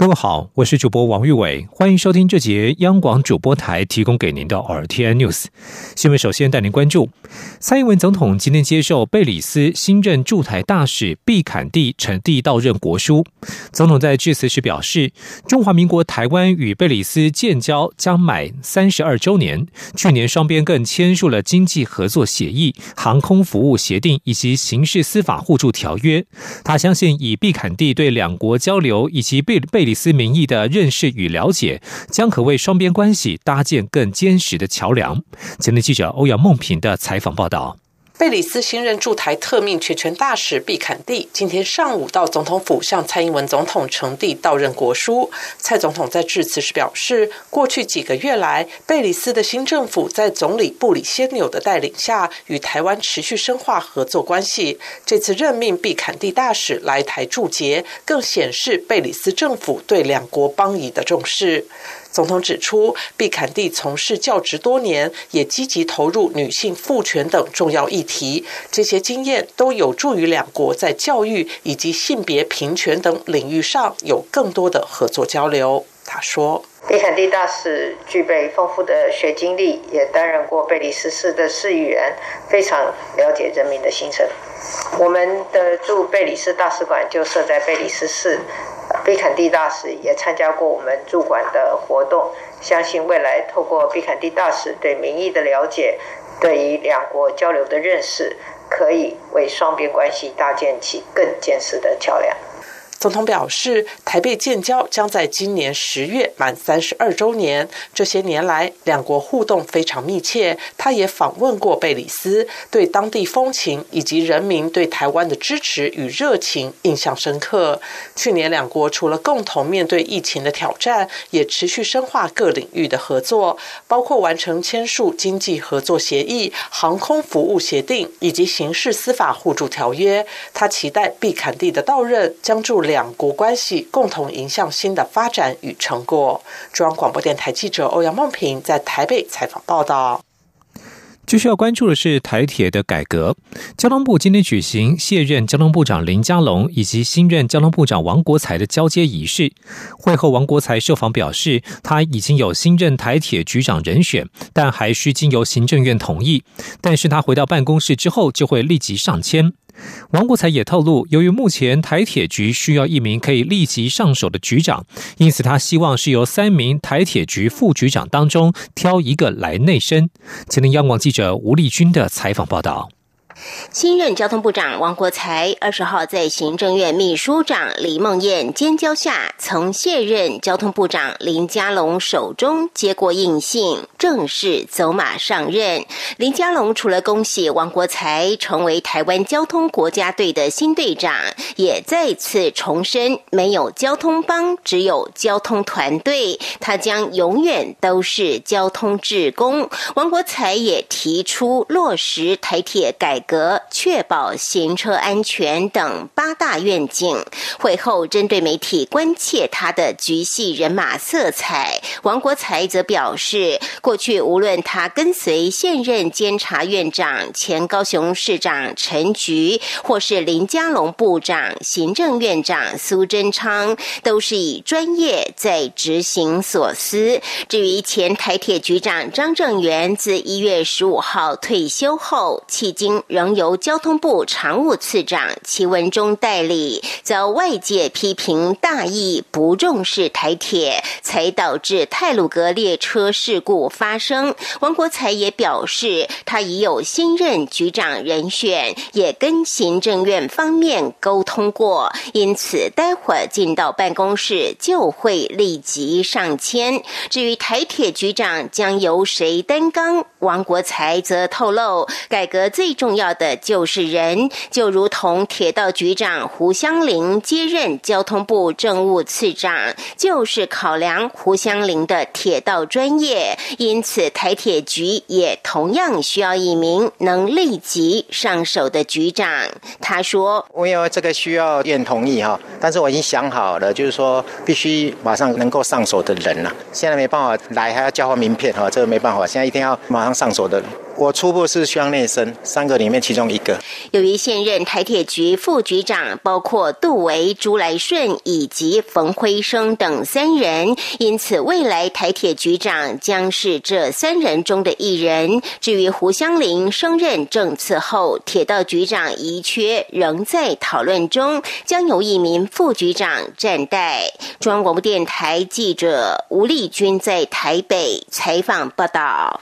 各位好，我是主播王玉伟，欢迎收听这节央广主播台提供给您的 RTN News 新闻。首先带您关注，蔡英文总统今天接受贝里斯新任驻台大使毕坎蒂呈递到任国书。总统在致辞时表示，中华民国台湾与贝里斯建交将满三十二周年，去年双边更签署了经济合作协议、航空服务协定以及刑事司法互助条约。他相信，以毕坎蒂对两国交流以及贝。贝里斯民意的认识与了解，将可为双边关系搭建更坚实的桥梁。前天记者欧阳梦平的采访报道。贝里斯新任驻台特命全权大使毕坎蒂今天上午到总统府向蔡英文总统呈递到任国书。蔡总统在致辞时表示，过去几个月来，贝里斯的新政府在总理布里先纽的带领下，与台湾持续深化合作关系。这次任命毕坎蒂大使来台驻节，更显示贝里斯政府对两国邦谊的重视。总统指出，毕坎蒂从事教职多年，也积极投入女性赋权等重要议题。这些经验都有助于两国在教育以及性别平权等领域上有更多的合作交流。他说：“贝坎蒂大使具备丰富的学经历，也担任过贝里斯市的市议员，非常了解人民的心声。我们的驻贝里斯大使馆就设在贝里斯市。”毕坎蒂大使也参加过我们驻馆的活动，相信未来透过毕坎蒂大使对民意的了解，对于两国交流的认识，可以为双边关系搭建起更坚实的桥梁。总统表示，台北建交将在今年十月满三十二周年。这些年来，两国互动非常密切。他也访问过贝里斯，对当地风情以及人民对台湾的支持与热情印象深刻。去年，两国除了共同面对疫情的挑战，也持续深化各领域的合作，包括完成签署经济合作协议、航空服务协定以及刑事司法互助条约。他期待毕坎蒂的到任将助。两国关系共共同迎向新的发展与成果。中央广播电台记者欧阳梦平在台北采访报道。继续要关注的是台铁的改革。交通部今天举行卸任交通部长林佳龙以及新任交通部长王国才的交接仪式。会后，王国才受访表示，他已经有新任台铁局长人选，但还需经由行政院同意。但是他回到办公室之后，就会立即上签。王国才也透露，由于目前台铁局需要一名可以立即上手的局长，因此他希望是由三名台铁局副局长当中挑一个来内升。前天央广记者吴立军的采访报道。新任交通部长王国才二十号在行政院秘书长李梦燕监交下，从卸任交通部长林佳龙手中接过印信，正式走马上任。林佳龙除了恭喜王国才成为台湾交通国家队的新队长，也再次重申没有交通帮，只有交通团队，他将永远都是交通志工。王国才也提出落实台铁改。革确保行车安全等八大愿景。会后，针对媒体关切他的局系人马色彩，王国才则表示，过去无论他跟随现任监察院长、前高雄市长陈菊，或是林佳龙部长、行政院长苏贞昌，都是以专业在执行所思。至于前台铁局长张正元，自一月十五号退休后，迄今仍。仍由交通部常务次长齐文忠代理，遭外界批评大意不重视台铁，才导致泰鲁格列车事故发生。王国才也表示，他已有新任局长人选，也跟行政院方面沟通过，因此待会儿进到办公室就会立即上签。至于台铁局长将由谁担纲，王国才则透露，改革最重要。要的就是人，就如同铁道局长胡湘林接任交通部政务次长，就是考量胡湘林的铁道专业，因此台铁局也同样需要一名能立即上手的局长。他说：“我因为这个需要院同意哈，但是我已经想好了，就是说必须马上能够上手的人了。现在没办法来，还要交换名片哈，这个没办法，现在一定要马上上手的人。”我初步是需要内生，三个里面其中一个。由于现任台铁局副局长包括杜维、朱来顺以及冯辉生等三人，因此未来台铁局长将是这三人中的一人。至于胡湘林升任政次后，铁道局长遗缺仍在讨论中，将由一名副局长暂代。中央广播电台记者吴丽君在台北采访报道。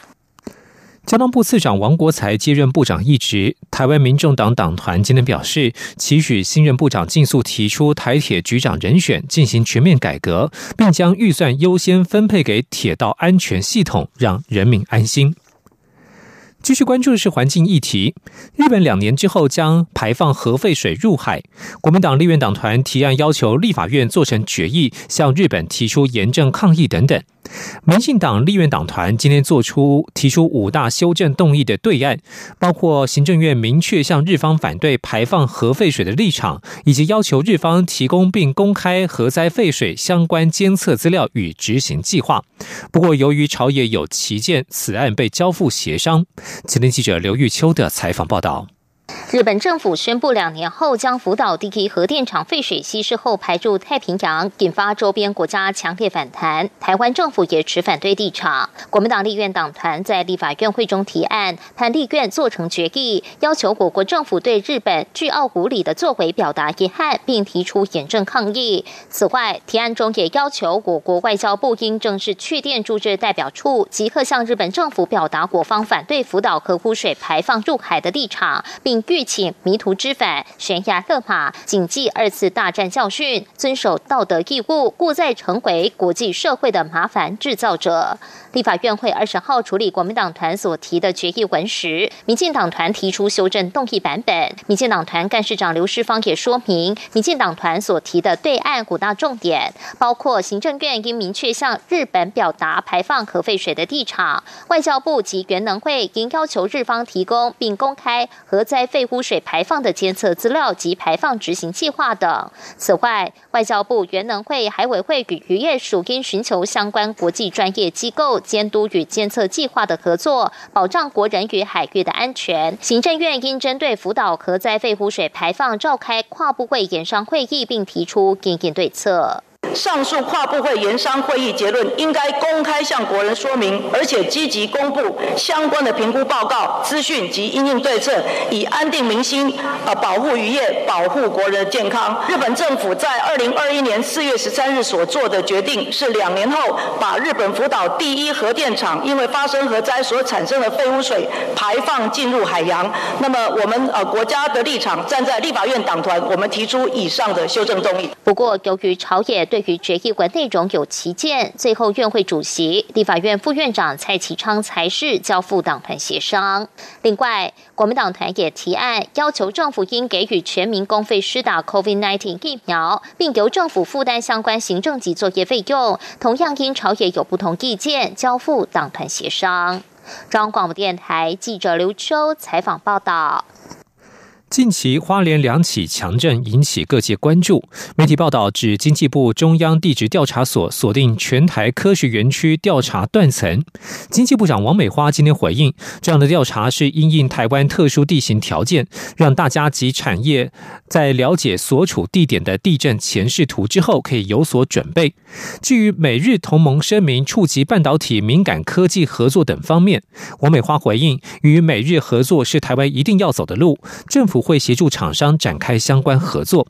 交通部次长王国才接任部长一职。台湾民众党党团今天表示，期许新任部长尽速提出台铁局长人选，进行全面改革，并将预算优先分配给铁道安全系统，让人民安心。继续关注的是环境议题。日本两年之后将排放核废水入海，国民党立院党团提案要求立法院做成决议，向日本提出严正抗议等等。民进党立院党团今天做出提出五大修正动议的对案，包括行政院明确向日方反对排放核废水的立场，以及要求日方提供并公开核灾废水相关监测资料与执行计划。不过，由于朝野有旗舰，此案被交付协商。今天记者刘玉秋的采访报道。日本政府宣布，两年后将福岛第一核电厂废水稀释后排入太平洋，引发周边国家强烈反弹。台湾政府也持反对立场。国民党立院党团在立法院会中提案，判立院做成决议，要求我国政府对日本巨奥无理的作为表达遗憾，并提出严正抗议。此外，提案中也要求我国外交部应正式去电驻日代表处，即刻向日本政府表达我方反对福岛核污水排放入海的立场，并。欲请迷途知返，悬崖勒马，谨记二次大战教训，遵守道德义务，故再成为国际社会的麻烦制造者。立法院会二十号处理国民党团所提的决议文时，民进党团提出修正动议版本。民进党团干事长刘世芳也说明，民进党团所提的对岸五大重点，包括行政院应明确向日本表达排放核废水的立场，外交部及原能会应要求日方提供并公开核灾废污水排放的监测资料及排放执行计划等。此外，外交部原能会海委会与渔业署应寻求相关国际专业机构。监督与监测计划的合作，保障国人与海域的安全。行政院应针对福岛核灾废污水排放召开跨部会研商会议，并提出应应对策。上述跨部会研商会议结论应该公开向国人说明，而且积极公布相关的评估报告、资讯及应应对策，以安定民心，呃，保护渔业，保护国人的健康。日本政府在二零二一年四月十三日所做的决定，是两年后把日本福岛第一核电厂因为发生核灾所产生的废污水排放进入海洋。那么我们呃国家的立场，站在立法院党团，我们提出以上的修正动议。不过，由于朝野对决议文内容有歧见，最后院会主席、立法院副院长蔡其昌才是交付党团协商。另外，国民党团也提案要求政府应给予全民公费施打 COVID-19 疫苗，并由政府负担相关行政及作业费用。同样因朝野有不同意见，交付党团协商。中央广播电台记者刘秋采访报道。近期花莲两起强震引起各界关注。媒体报道指，经济部中央地质调查所锁定全台科学园区调查断层。经济部长王美花今天回应，这样的调查是因应台湾特殊地形条件，让大家及产业在了解所处地点的地震前视图之后，可以有所准备。至于美日同盟声明触及半导体敏感科技合作等方面，王美花回应，与美日合作是台湾一定要走的路，政府。会协助厂商展开相关合作。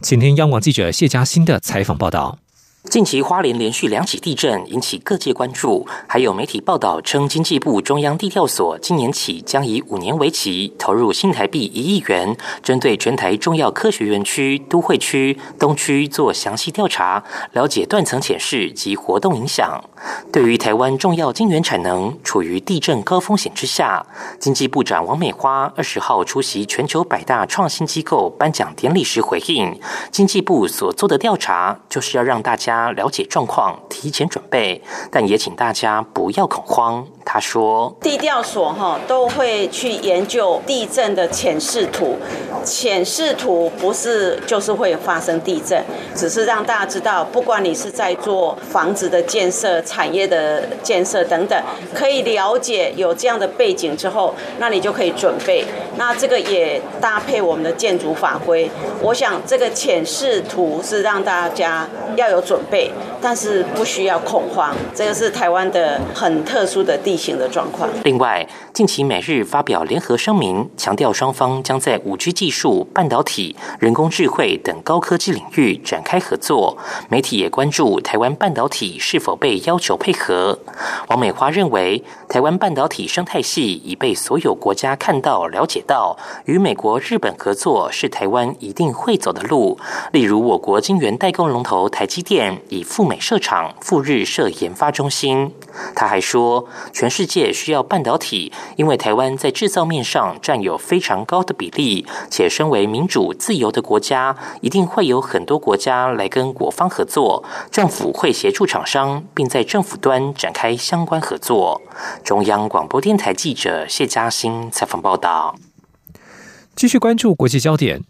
请听央广记者谢佳欣的采访报道。近期花莲连续两起地震引起各界关注，还有媒体报道称，经济部中央地调所今年起将以五年为期，投入新台币一亿元，针对全台重要科学园区、都会区、东区做详细调查，了解断层显示及活动影响。对于台湾重要晶圆产能处于地震高风险之下，经济部长王美花二十号出席全球百大创新机构颁奖典礼时回应，经济部所做的调查就是要让大家。了解状况，提前准备，但也请大家不要恐慌。他说：“地调所哈都会去研究地震的潜势图，潜势图不是就是会发生地震，只是让大家知道，不管你是在做房子的建设、产业的建设等等，可以了解有这样的背景之后，那你就可以准备。那这个也搭配我们的建筑法规，我想这个潜势图是让大家要有准备，但是不需要恐慌。这个是台湾的很特殊的地。”形的状况。另外，近期美日发表联合声明，强调双方将在五 G 技术、半导体、人工智慧等高科技领域展开合作。媒体也关注台湾半导体是否被邀要求配合。王美花认为，台湾半导体生态系已被所有国家看到、了解到，与美国、日本合作是台湾一定会走的路。例如，我国晶圆代工龙头台积电以赴美设厂、赴日设研发中心。他还说，全世界需要半导体，因为台湾在制造面上占有非常高的比例，且身为民主自由的国家，一定会有很多国家来跟我方合作。政府会协助厂商，并在政府端展开相关合作。中央广播电台记者谢嘉欣采访报道。继续关注国际焦点，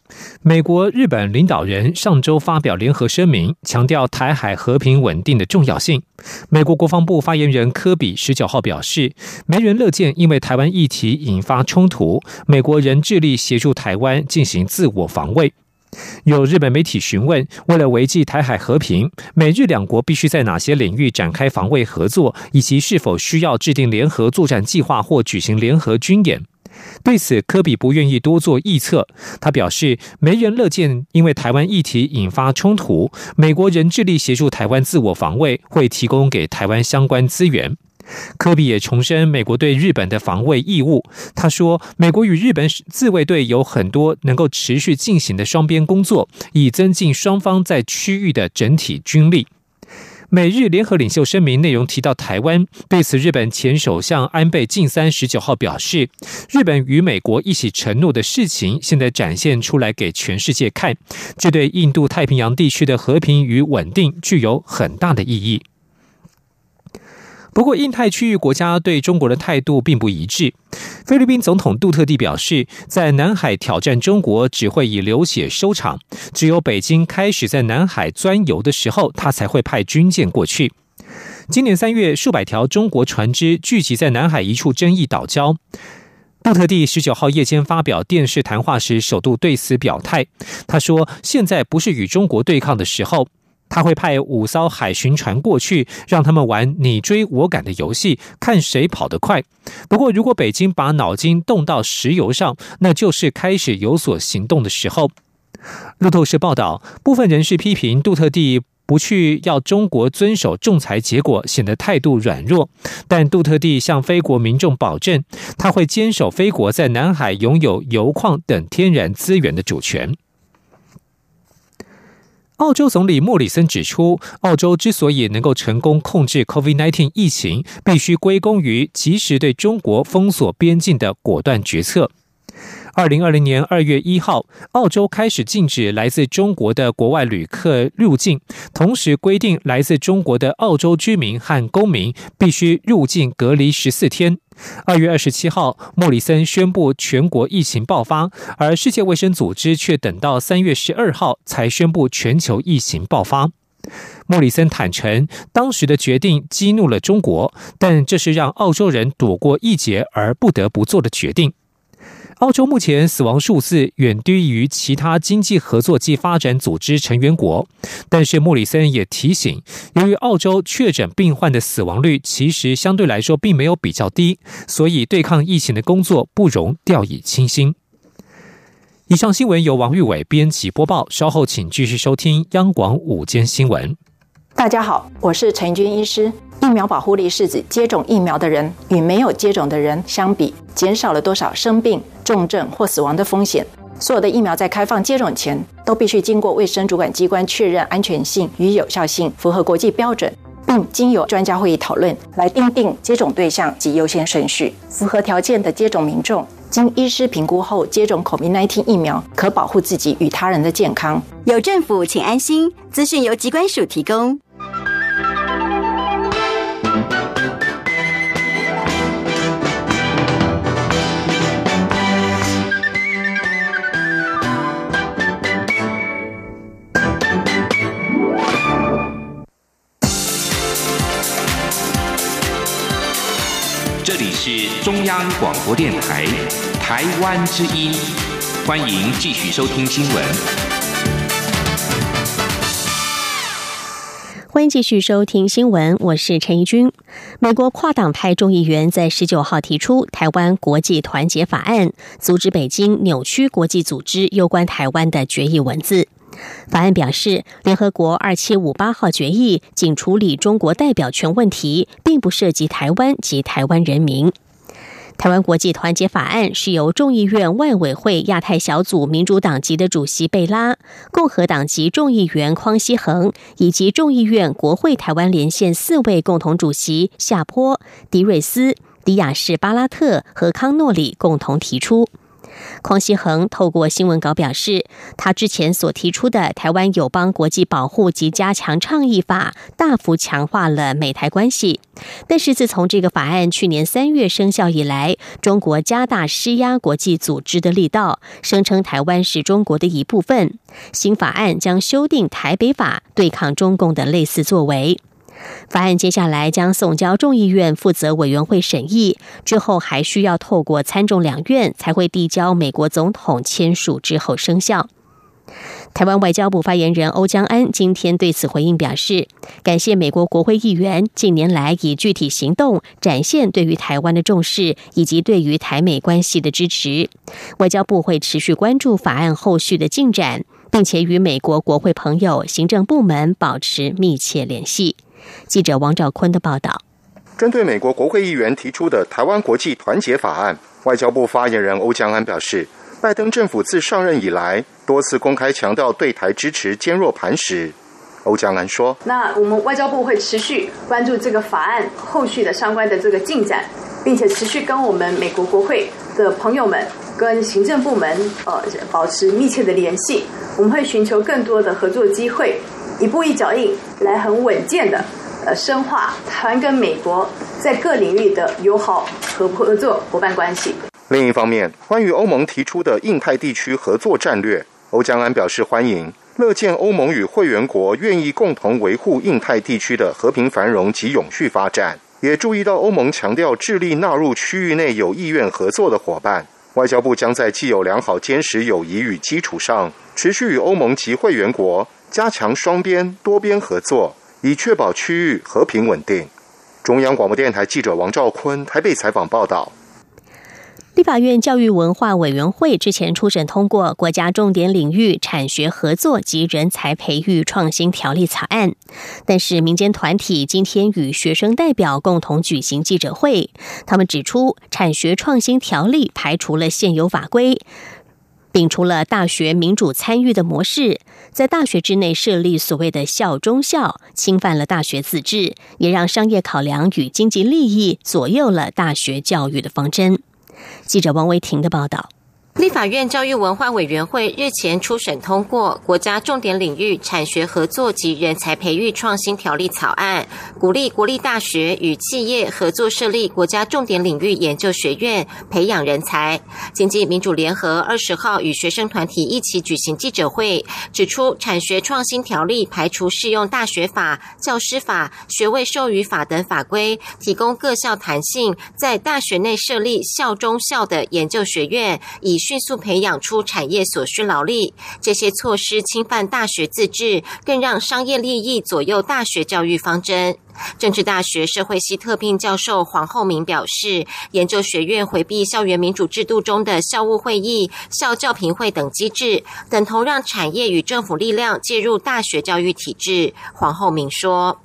美国、日本领导人上周发表联合声明，强调台海和平稳定的重要性。美国国防部发言人科比十九号表示，没人乐见因为台湾议题引发冲突，美国仍致力协助台湾进行自我防卫。有日本媒体询问，为了维系台海和平，美日两国必须在哪些领域展开防卫合作，以及是否需要制定联合作战计划或举行联合军演。对此，科比不愿意多做预测。他表示，没人乐见因为台湾议题引发冲突，美国仍致力协助台湾自我防卫，会提供给台湾相关资源。科比也重申美国对日本的防卫义务。他说，美国与日本自卫队有很多能够持续进行的双边工作，以增进双方在区域的整体军力。美日联合领袖声明内容提到台湾，对此，日本前首相安倍晋三十九号表示，日本与美国一起承诺的事情，现在展现出来给全世界看，这对印度太平洋地区的和平与稳定具有很大的意义。不过，印太区域国家对中国的态度并不一致。菲律宾总统杜特地表示，在南海挑战中国只会以流血收场，只有北京开始在南海钻油的时候，他才会派军舰过去。今年三月，数百条中国船只聚集在南海一处争议岛礁。杜特地十九号夜间发表电视谈话时，首度对此表态。他说：“现在不是与中国对抗的时候。”他会派五艘海巡船过去，让他们玩你追我赶的游戏，看谁跑得快。不过，如果北京把脑筋动到石油上，那就是开始有所行动的时候。路透社报道，部分人士批评杜特地不去要中国遵守仲裁结果，显得态度软弱。但杜特地向非国民众保证，他会坚守非国在南海拥有油矿等天然资源的主权。澳洲总理莫里森指出，澳洲之所以能够成功控制 COVID-19 疫情，必须归功于及时对中国封锁边境的果断决策。二零二零年二月一号，澳洲开始禁止来自中国的国外旅客入境，同时规定来自中国的澳洲居民和公民必须入境隔离十四天。二月二十七号，莫里森宣布全国疫情爆发，而世界卫生组织却等到三月十二号才宣布全球疫情爆发。莫里森坦诚，当时的决定激怒了中国，但这是让澳洲人躲过一劫而不得不做的决定。澳洲目前死亡数字远低于其他经济合作及发展组织成员国，但是莫里森也提醒，由于澳洲确诊病患的死亡率其实相对来说并没有比较低，所以对抗疫情的工作不容掉以轻心。以上新闻由王玉伟编辑播报，稍后请继续收听央广午间新闻。大家好，我是陈军医师。疫苗保护力是指接种疫苗的人与没有接种的人相比，减少了多少生病、重症或死亡的风险。所有的疫苗在开放接种前，都必须经过卫生主管机关确认安全性与有效性符合国际标准，并经由专家会议讨论来定定接种对象及优先顺序。符合条件的接种民众，经医师评估后接种 COVID-19 疫苗，可保护自己与他人的健康。有政府，请安心。资讯由机关署提供。是中央广播电台台湾之音，欢迎继续收听新闻。欢迎继续收听新闻，我是陈怡君。美国跨党派众议员在十九号提出台湾国际团结法案，阻止北京扭曲国际组织有关台湾的决议文字。法案表示，联合国二七五八号决议仅处理中国代表权问题，并不涉及台湾及台湾人民。台湾国际团结法案是由众议院外委会亚太小组民主党籍的主席贝拉、共和党籍众议员匡希恒以及众议院国会台湾连线四位共同主席夏坡、迪瑞斯、迪亚士巴拉特和康诺里共同提出。匡希恒透过新闻稿表示，他之前所提出的台湾友邦国际保护及加强倡议法，大幅强化了美台关系。但是自从这个法案去年三月生效以来，中国加大施压国际组织的力道，声称台湾是中国的一部分。新法案将修订台北法，对抗中共的类似作为。法案接下来将送交众议院负责委员会审议，之后还需要透过参众两院才会递交美国总统签署之后生效。台湾外交部发言人欧江安今天对此回应表示，感谢美国国会议员近年来以具体行动展现对于台湾的重视以及对于台美关系的支持。外交部会持续关注法案后续的进展，并且与美国国会朋友、行政部门保持密切联系。记者王兆坤的报道：针对美国国会议员提出的台湾国际团结法案，外交部发言人欧江安表示，拜登政府自上任以来，多次公开强调对台支持坚若磐石。欧江安说：“那我们外交部会持续关注这个法案后续的相关的这个进展，并且持续跟我们美国国会的朋友们、跟行政部门呃保持密切的联系。我们会寻求更多的合作机会。”一步一脚印来很稳健的，呃，深化台湾跟美国在各领域的友好和合作伙伴关系。另一方面，关于欧盟提出的印太地区合作战略，欧江安表示欢迎，乐见欧盟与会员国愿意共同维护印太地区的和平繁荣及永续发展。也注意到欧盟强调致力纳入区域内有意愿合作的伙伴，外交部将在既有良好坚实友谊与基础上，持续与欧盟及会员国。加强双边、多边合作，以确保区域和平稳定。中央广播电台记者王兆坤台北采访报道。立法院教育文化委员会之前初审通过国家重点领域产学合作及人才培育创新条例草案，但是民间团体今天与学生代表共同举行记者会，他们指出产学创新条例排除了现有法规。摒除了大学民主参与的模式，在大学之内设立所谓的校中校，侵犯了大学自治，也让商业考量与经济利益左右了大学教育的方针。记者王维婷的报道。立法院教育文化委员会日前初审通过国家重点领域产学合作及人才培育创新条例草案，鼓励国立大学与企业合作设立国家重点领域研究学院，培养人才。经济民主联合二十号与学生团体一起举行记者会，指出产学创新条例排除适用大学法、教师法、学位授予法等法规，提供各校弹性，在大学内设立校中校的研究学院，以迅速培养出产业所需劳力，这些措施侵犯大学自治，更让商业利益左右大学教育方针。政治大学社会系特聘教授黄厚明表示，研究学院回避校园民主制度中的校务会议、校教评会等机制，等同让产业与政府力量介入大学教育体制。黄厚明说：“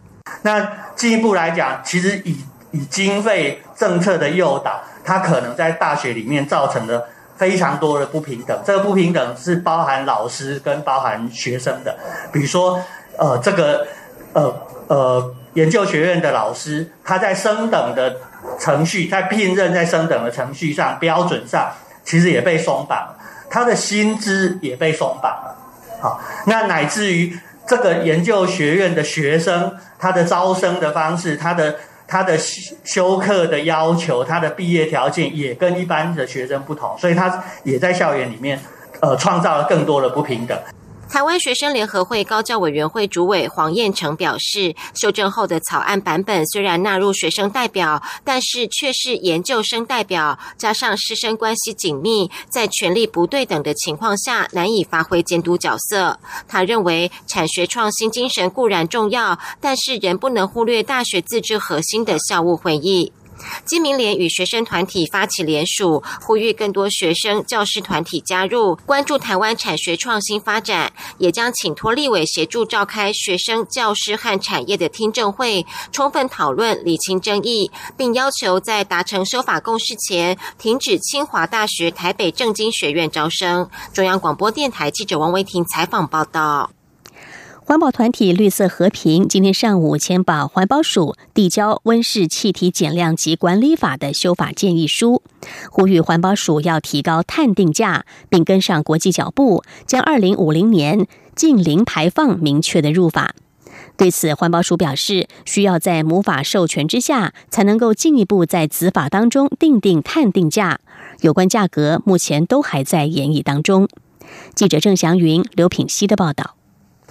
那进一步来讲，其实以以经费政策的诱导，它可能在大学里面造成了非常多的不平等。这个不平等是包含老师跟包含学生的，比如说，呃，这个，呃呃。”研究学院的老师，他在升等的程序，在聘任在升等的程序上标准上，其实也被松绑，他的薪资也被松绑了。好，那乃至于这个研究学院的学生，他的招生的方式，他的他的修课的要求，他的毕业条件也跟一般的学生不同，所以他也在校园里面，呃，创造了更多的不平等。台湾学生联合会高教委员会主委黄彦成表示，修正后的草案版本虽然纳入学生代表，但是却是研究生代表，加上师生关系紧密，在权力不对等的情况下，难以发挥监督角色。他认为，产学创新精神固然重要，但是仍不能忽略大学自治核心的校务会议。金明联与学生团体发起联署，呼吁更多学生、教师团体加入，关注台湾产学创新发展，也将请托立委协助召开学生、教师和产业的听证会，充分讨论、理清争议，并要求在达成修法共识前，停止清华大学台北政经学院招生。中央广播电台记者王维婷采访报道。环保团体绿色和平今天上午签把环保署递交温室气体减量及管理法的修法建议书，呼吁环保署要提高碳定价，并跟上国际脚步，将二零五零年近零排放明确的入法。对此，环保署表示，需要在母法授权之下，才能够进一步在子法当中定定碳定价，有关价格目前都还在研议当中。记者郑祥云、刘品希的报道。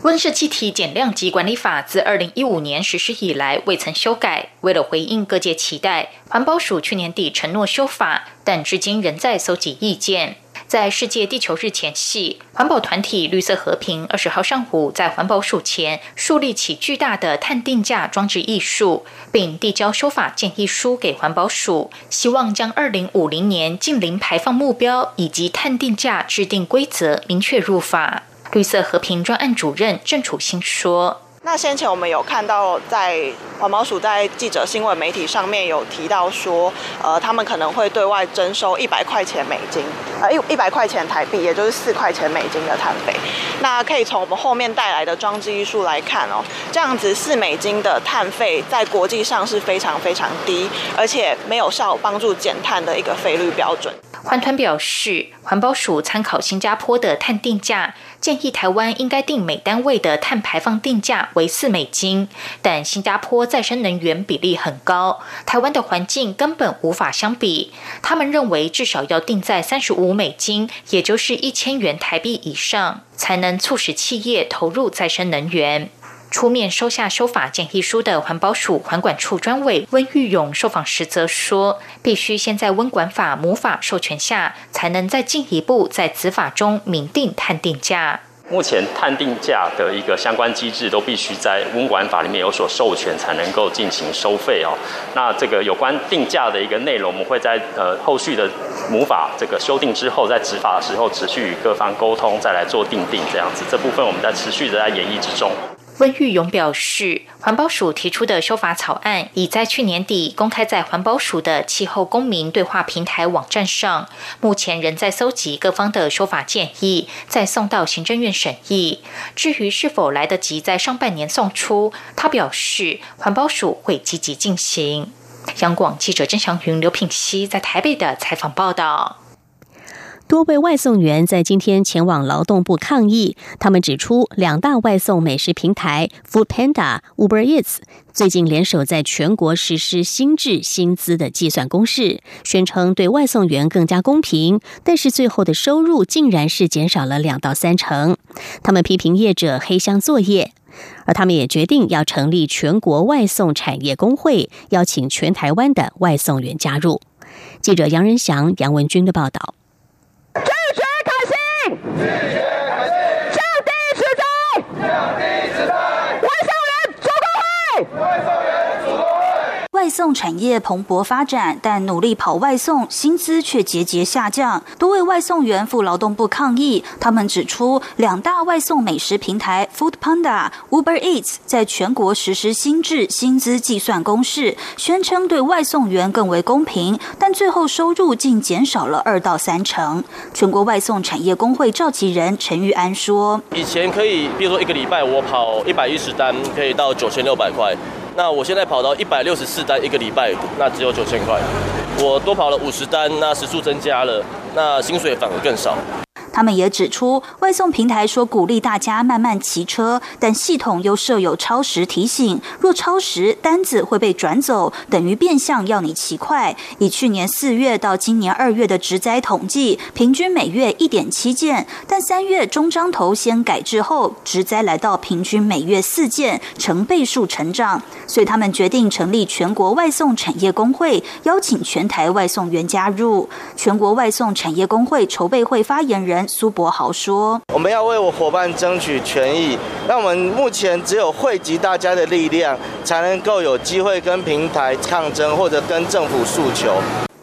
温室气体减量及管理法自二零一五年实施以来未曾修改。为了回应各界期待，环保署去年底承诺修法，但至今仍在搜集意见。在世界地球日前夕，环保团体绿色和平二十号上午在环保署前树立起巨大的碳定价装置艺术，并递交修法建议书给环保署，希望将二零五零年近零排放目标以及碳定价制定规则明确入法。绿色和平专案主任郑楚欣说：“那先前我们有看到，在环保署在记者新闻媒体上面有提到说，呃，他们可能会对外征收一百块钱美金，呃，一一百块钱台币，也就是四块钱美金的碳费。那可以从我们后面带来的装置艺术来看哦，这样子四美金的碳费在国际上是非常非常低，而且没有效帮助减碳的一个费率标准。”环团表示，环保署参考新加坡的碳定价。建议台湾应该定每单位的碳排放定价为四美金，但新加坡再生能源比例很高，台湾的环境根本无法相比。他们认为至少要定在三十五美金，也就是一千元台币以上，才能促使企业投入再生能源。出面收下修法建议书的环保署环管处专委温玉勇受访时则说：“必须先在温管法母法授权下，才能再进一步在子法中明定碳定价。目前碳定价的一个相关机制都必须在温管法里面有所授权，才能够进行收费哦。那这个有关定价的一个内容，我们会在呃后续的母法这个修订之后，在执法的时候持续与各方沟通，再来做定定这样子。这部分我们在持续的在演绎之中。”温玉勇表示，环保署提出的修法草案已在去年底公开在环保署的气候公民对话平台网站上，目前仍在搜集各方的修法建议，再送到行政院审议。至于是否来得及在上半年送出，他表示环保署会积极进行。央广记者郑祥云、刘品熙在台北的采访报道。多位外送员在今天前往劳动部抗议。他们指出，两大外送美食平台 Food Panda、Uber Eats 最近联手在全国实施新制薪资的计算公式，宣称对外送员更加公平，但是最后的收入竟然是减少了两到三成。他们批评业者黑箱作业，而他们也决定要成立全国外送产业工会，邀请全台湾的外送员加入。记者杨仁祥、杨文军的报道。拒绝改薪，拒绝改薪，降低时薪，降低时薪，外送员出工会。外送产业蓬勃发展，但努力跑外送，薪资却节节下降。多位外送员赴劳动部抗议，他们指出，两大外送美食平台 Food Panda、Uber Eats 在全国实施新制薪资计算公式，宣称对外送员更为公平，但最后收入竟减少了二到三成。全国外送产业工会召集人陈玉安说：“以前可以，比如说一个礼拜我跑一百一十单，可以到九千六百块。”那我现在跑到一百六十四单一个礼拜，那只有九千块。我多跑了五十单，那时速增加了，那薪水反而更少。他们也指出，外送平台说鼓励大家慢慢骑车，但系统又设有超时提醒，若超时单子会被转走，等于变相要你骑快。以去年四月到今年二月的直灾统计，平均每月一点七件，但三月中章头先改制后，直灾来到平均每月四件，成倍数成长。所以他们决定成立全国外送产业工会，邀请全台外送员加入。全国外送产业工会筹备会发言人。苏博豪说：“我们要为我伙伴争取权益，那我们目前只有汇集大家的力量，才能够有机会跟平台抗争，或者跟政府诉求。”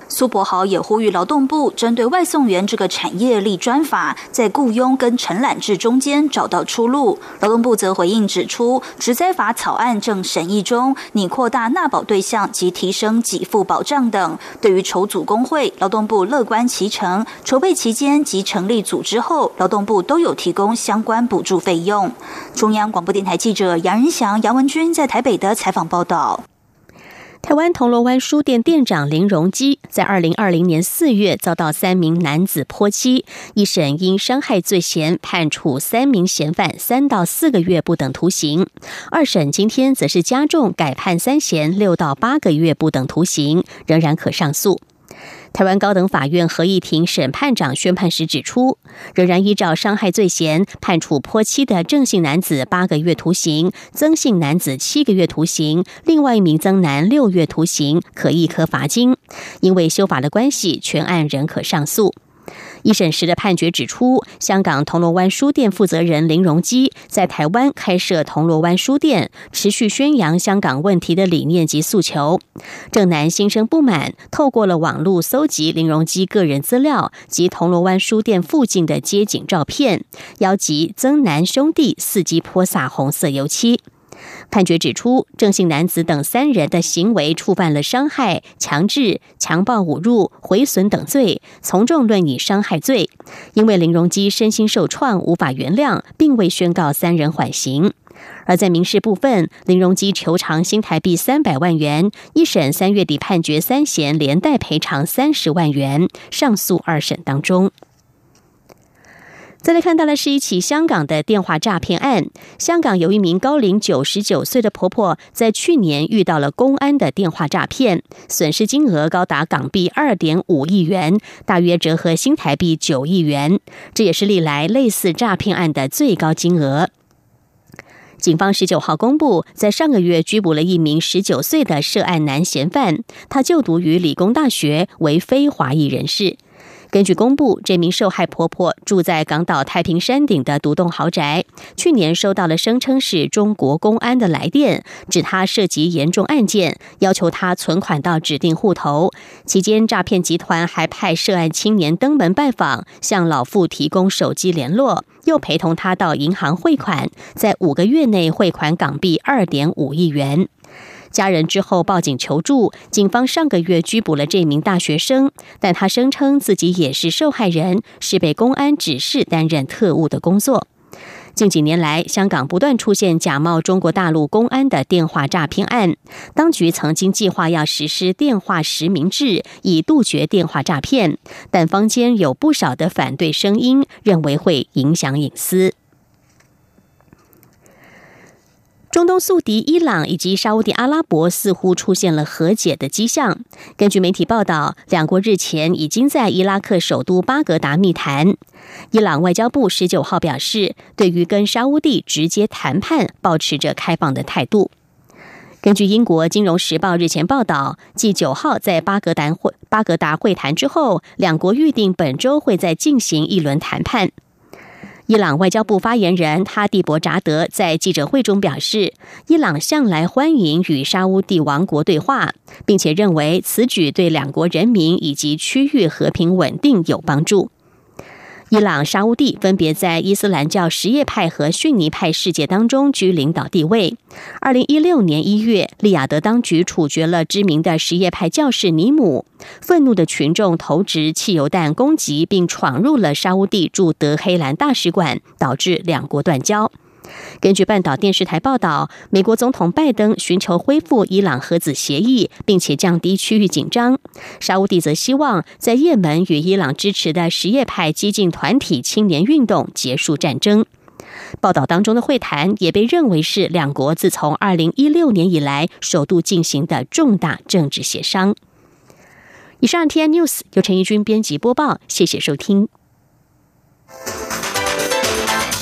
苏博豪也呼吁劳动部针对外送员这个产业立专法，在雇佣跟承揽制中间找到出路。劳动部则回应指出，职灾法草案正审议中，拟扩大纳保对象及提升给付保障等。对于筹组工会，劳动部乐观其成。筹备期间及成立组织后，劳动部都有提供相关补助费用。中央广播电台记者杨仁祥、杨文君在台北的采访报道。台湾铜锣湾书店店长林荣基在二零二零年四月遭到三名男子泼漆，一审因伤害罪嫌判处三名嫌犯三到四个月不等徒刑，二审今天则是加重改判三嫌六到八个月不等徒刑，仍然可上诉。台湾高等法院合议庭审判长宣判时指出，仍然依照伤害罪嫌判处泼妻的郑姓男子八个月徒刑，曾姓男子七个月徒刑，另外一名曾男六月徒刑，可一科罚金。因为修法的关系，全案仍可上诉。一审时的判决指出，香港铜锣湾书店负责人林荣基在台湾开设铜锣湾书店，持续宣扬香港问题的理念及诉求。郑南心生不满，透过了网络搜集林荣基个人资料及铜锣湾书店附近的街景照片，邀集曾南兄弟伺机泼洒红色油漆。判决指出，郑姓男子等三人的行为触犯了伤害、强制、强暴、侮辱、毁损等罪，从重论以伤害罪。因为林荣基身心受创，无法原谅，并未宣告三人缓刑。而在民事部分，林荣基求偿新台币三百万元，一审三月底判决三嫌连带赔偿三十万元，上诉二审当中。再来看到的是一起香港的电话诈骗案。香港有一名高龄九十九岁的婆婆，在去年遇到了公安的电话诈骗，损失金额高达港币二点五亿元，大约折合新台币九亿元。这也是历来类似诈骗案的最高金额。警方十九号公布，在上个月拘捕了一名十九岁的涉案男嫌犯，他就读于理工大学，为非华裔人士。根据公布，这名受害婆婆住在港岛太平山顶的独栋豪宅。去年收到了声称是中国公安的来电，指她涉及严重案件，要求她存款到指定户头。期间，诈骗集团还派涉案青年登门拜访，向老妇提供手机联络，又陪同她到银行汇款，在五个月内汇款港币二点五亿元。家人之后报警求助，警方上个月拘捕了这名大学生，但他声称自己也是受害人，是被公安指示担任特务的工作。近几年来，香港不断出现假冒中国大陆公安的电话诈骗案，当局曾经计划要实施电话实名制，以杜绝电话诈骗，但坊间有不少的反对声音，认为会影响隐私。中东宿敌伊朗以及沙地阿拉伯似乎出现了和解的迹象。根据媒体报道，两国日前已经在伊拉克首都巴格达密谈。伊朗外交部十九号表示，对于跟沙地直接谈判，保持着开放的态度。根据英国《金融时报》日前报道，继九号在巴格达会巴格达会谈之后，两国预定本周会再进行一轮谈判。伊朗外交部发言人哈蒂博扎德在记者会中表示，伊朗向来欢迎与沙乌地王国对话，并且认为此举对两国人民以及区域和平稳定有帮助。伊朗、沙乌地分别在伊斯兰教什叶派和逊尼派世界当中居领导地位。二零一六年一月，利雅得当局处决了知名的什叶派教士尼姆，愤怒的群众投掷汽油弹攻击，并闯入了沙乌地驻德黑兰大使馆，导致两国断交。根据半岛电视台报道，美国总统拜登寻求恢复伊朗核子协议，并且降低区域紧张。沙乌地则希望在也门与伊朗支持的什叶派激进团体青年运动结束战争。报道当中的会谈也被认为是两国自从二零一六年以来首度进行的重大政治协商。以上 T N News 由陈义军编辑播报，谢谢收听。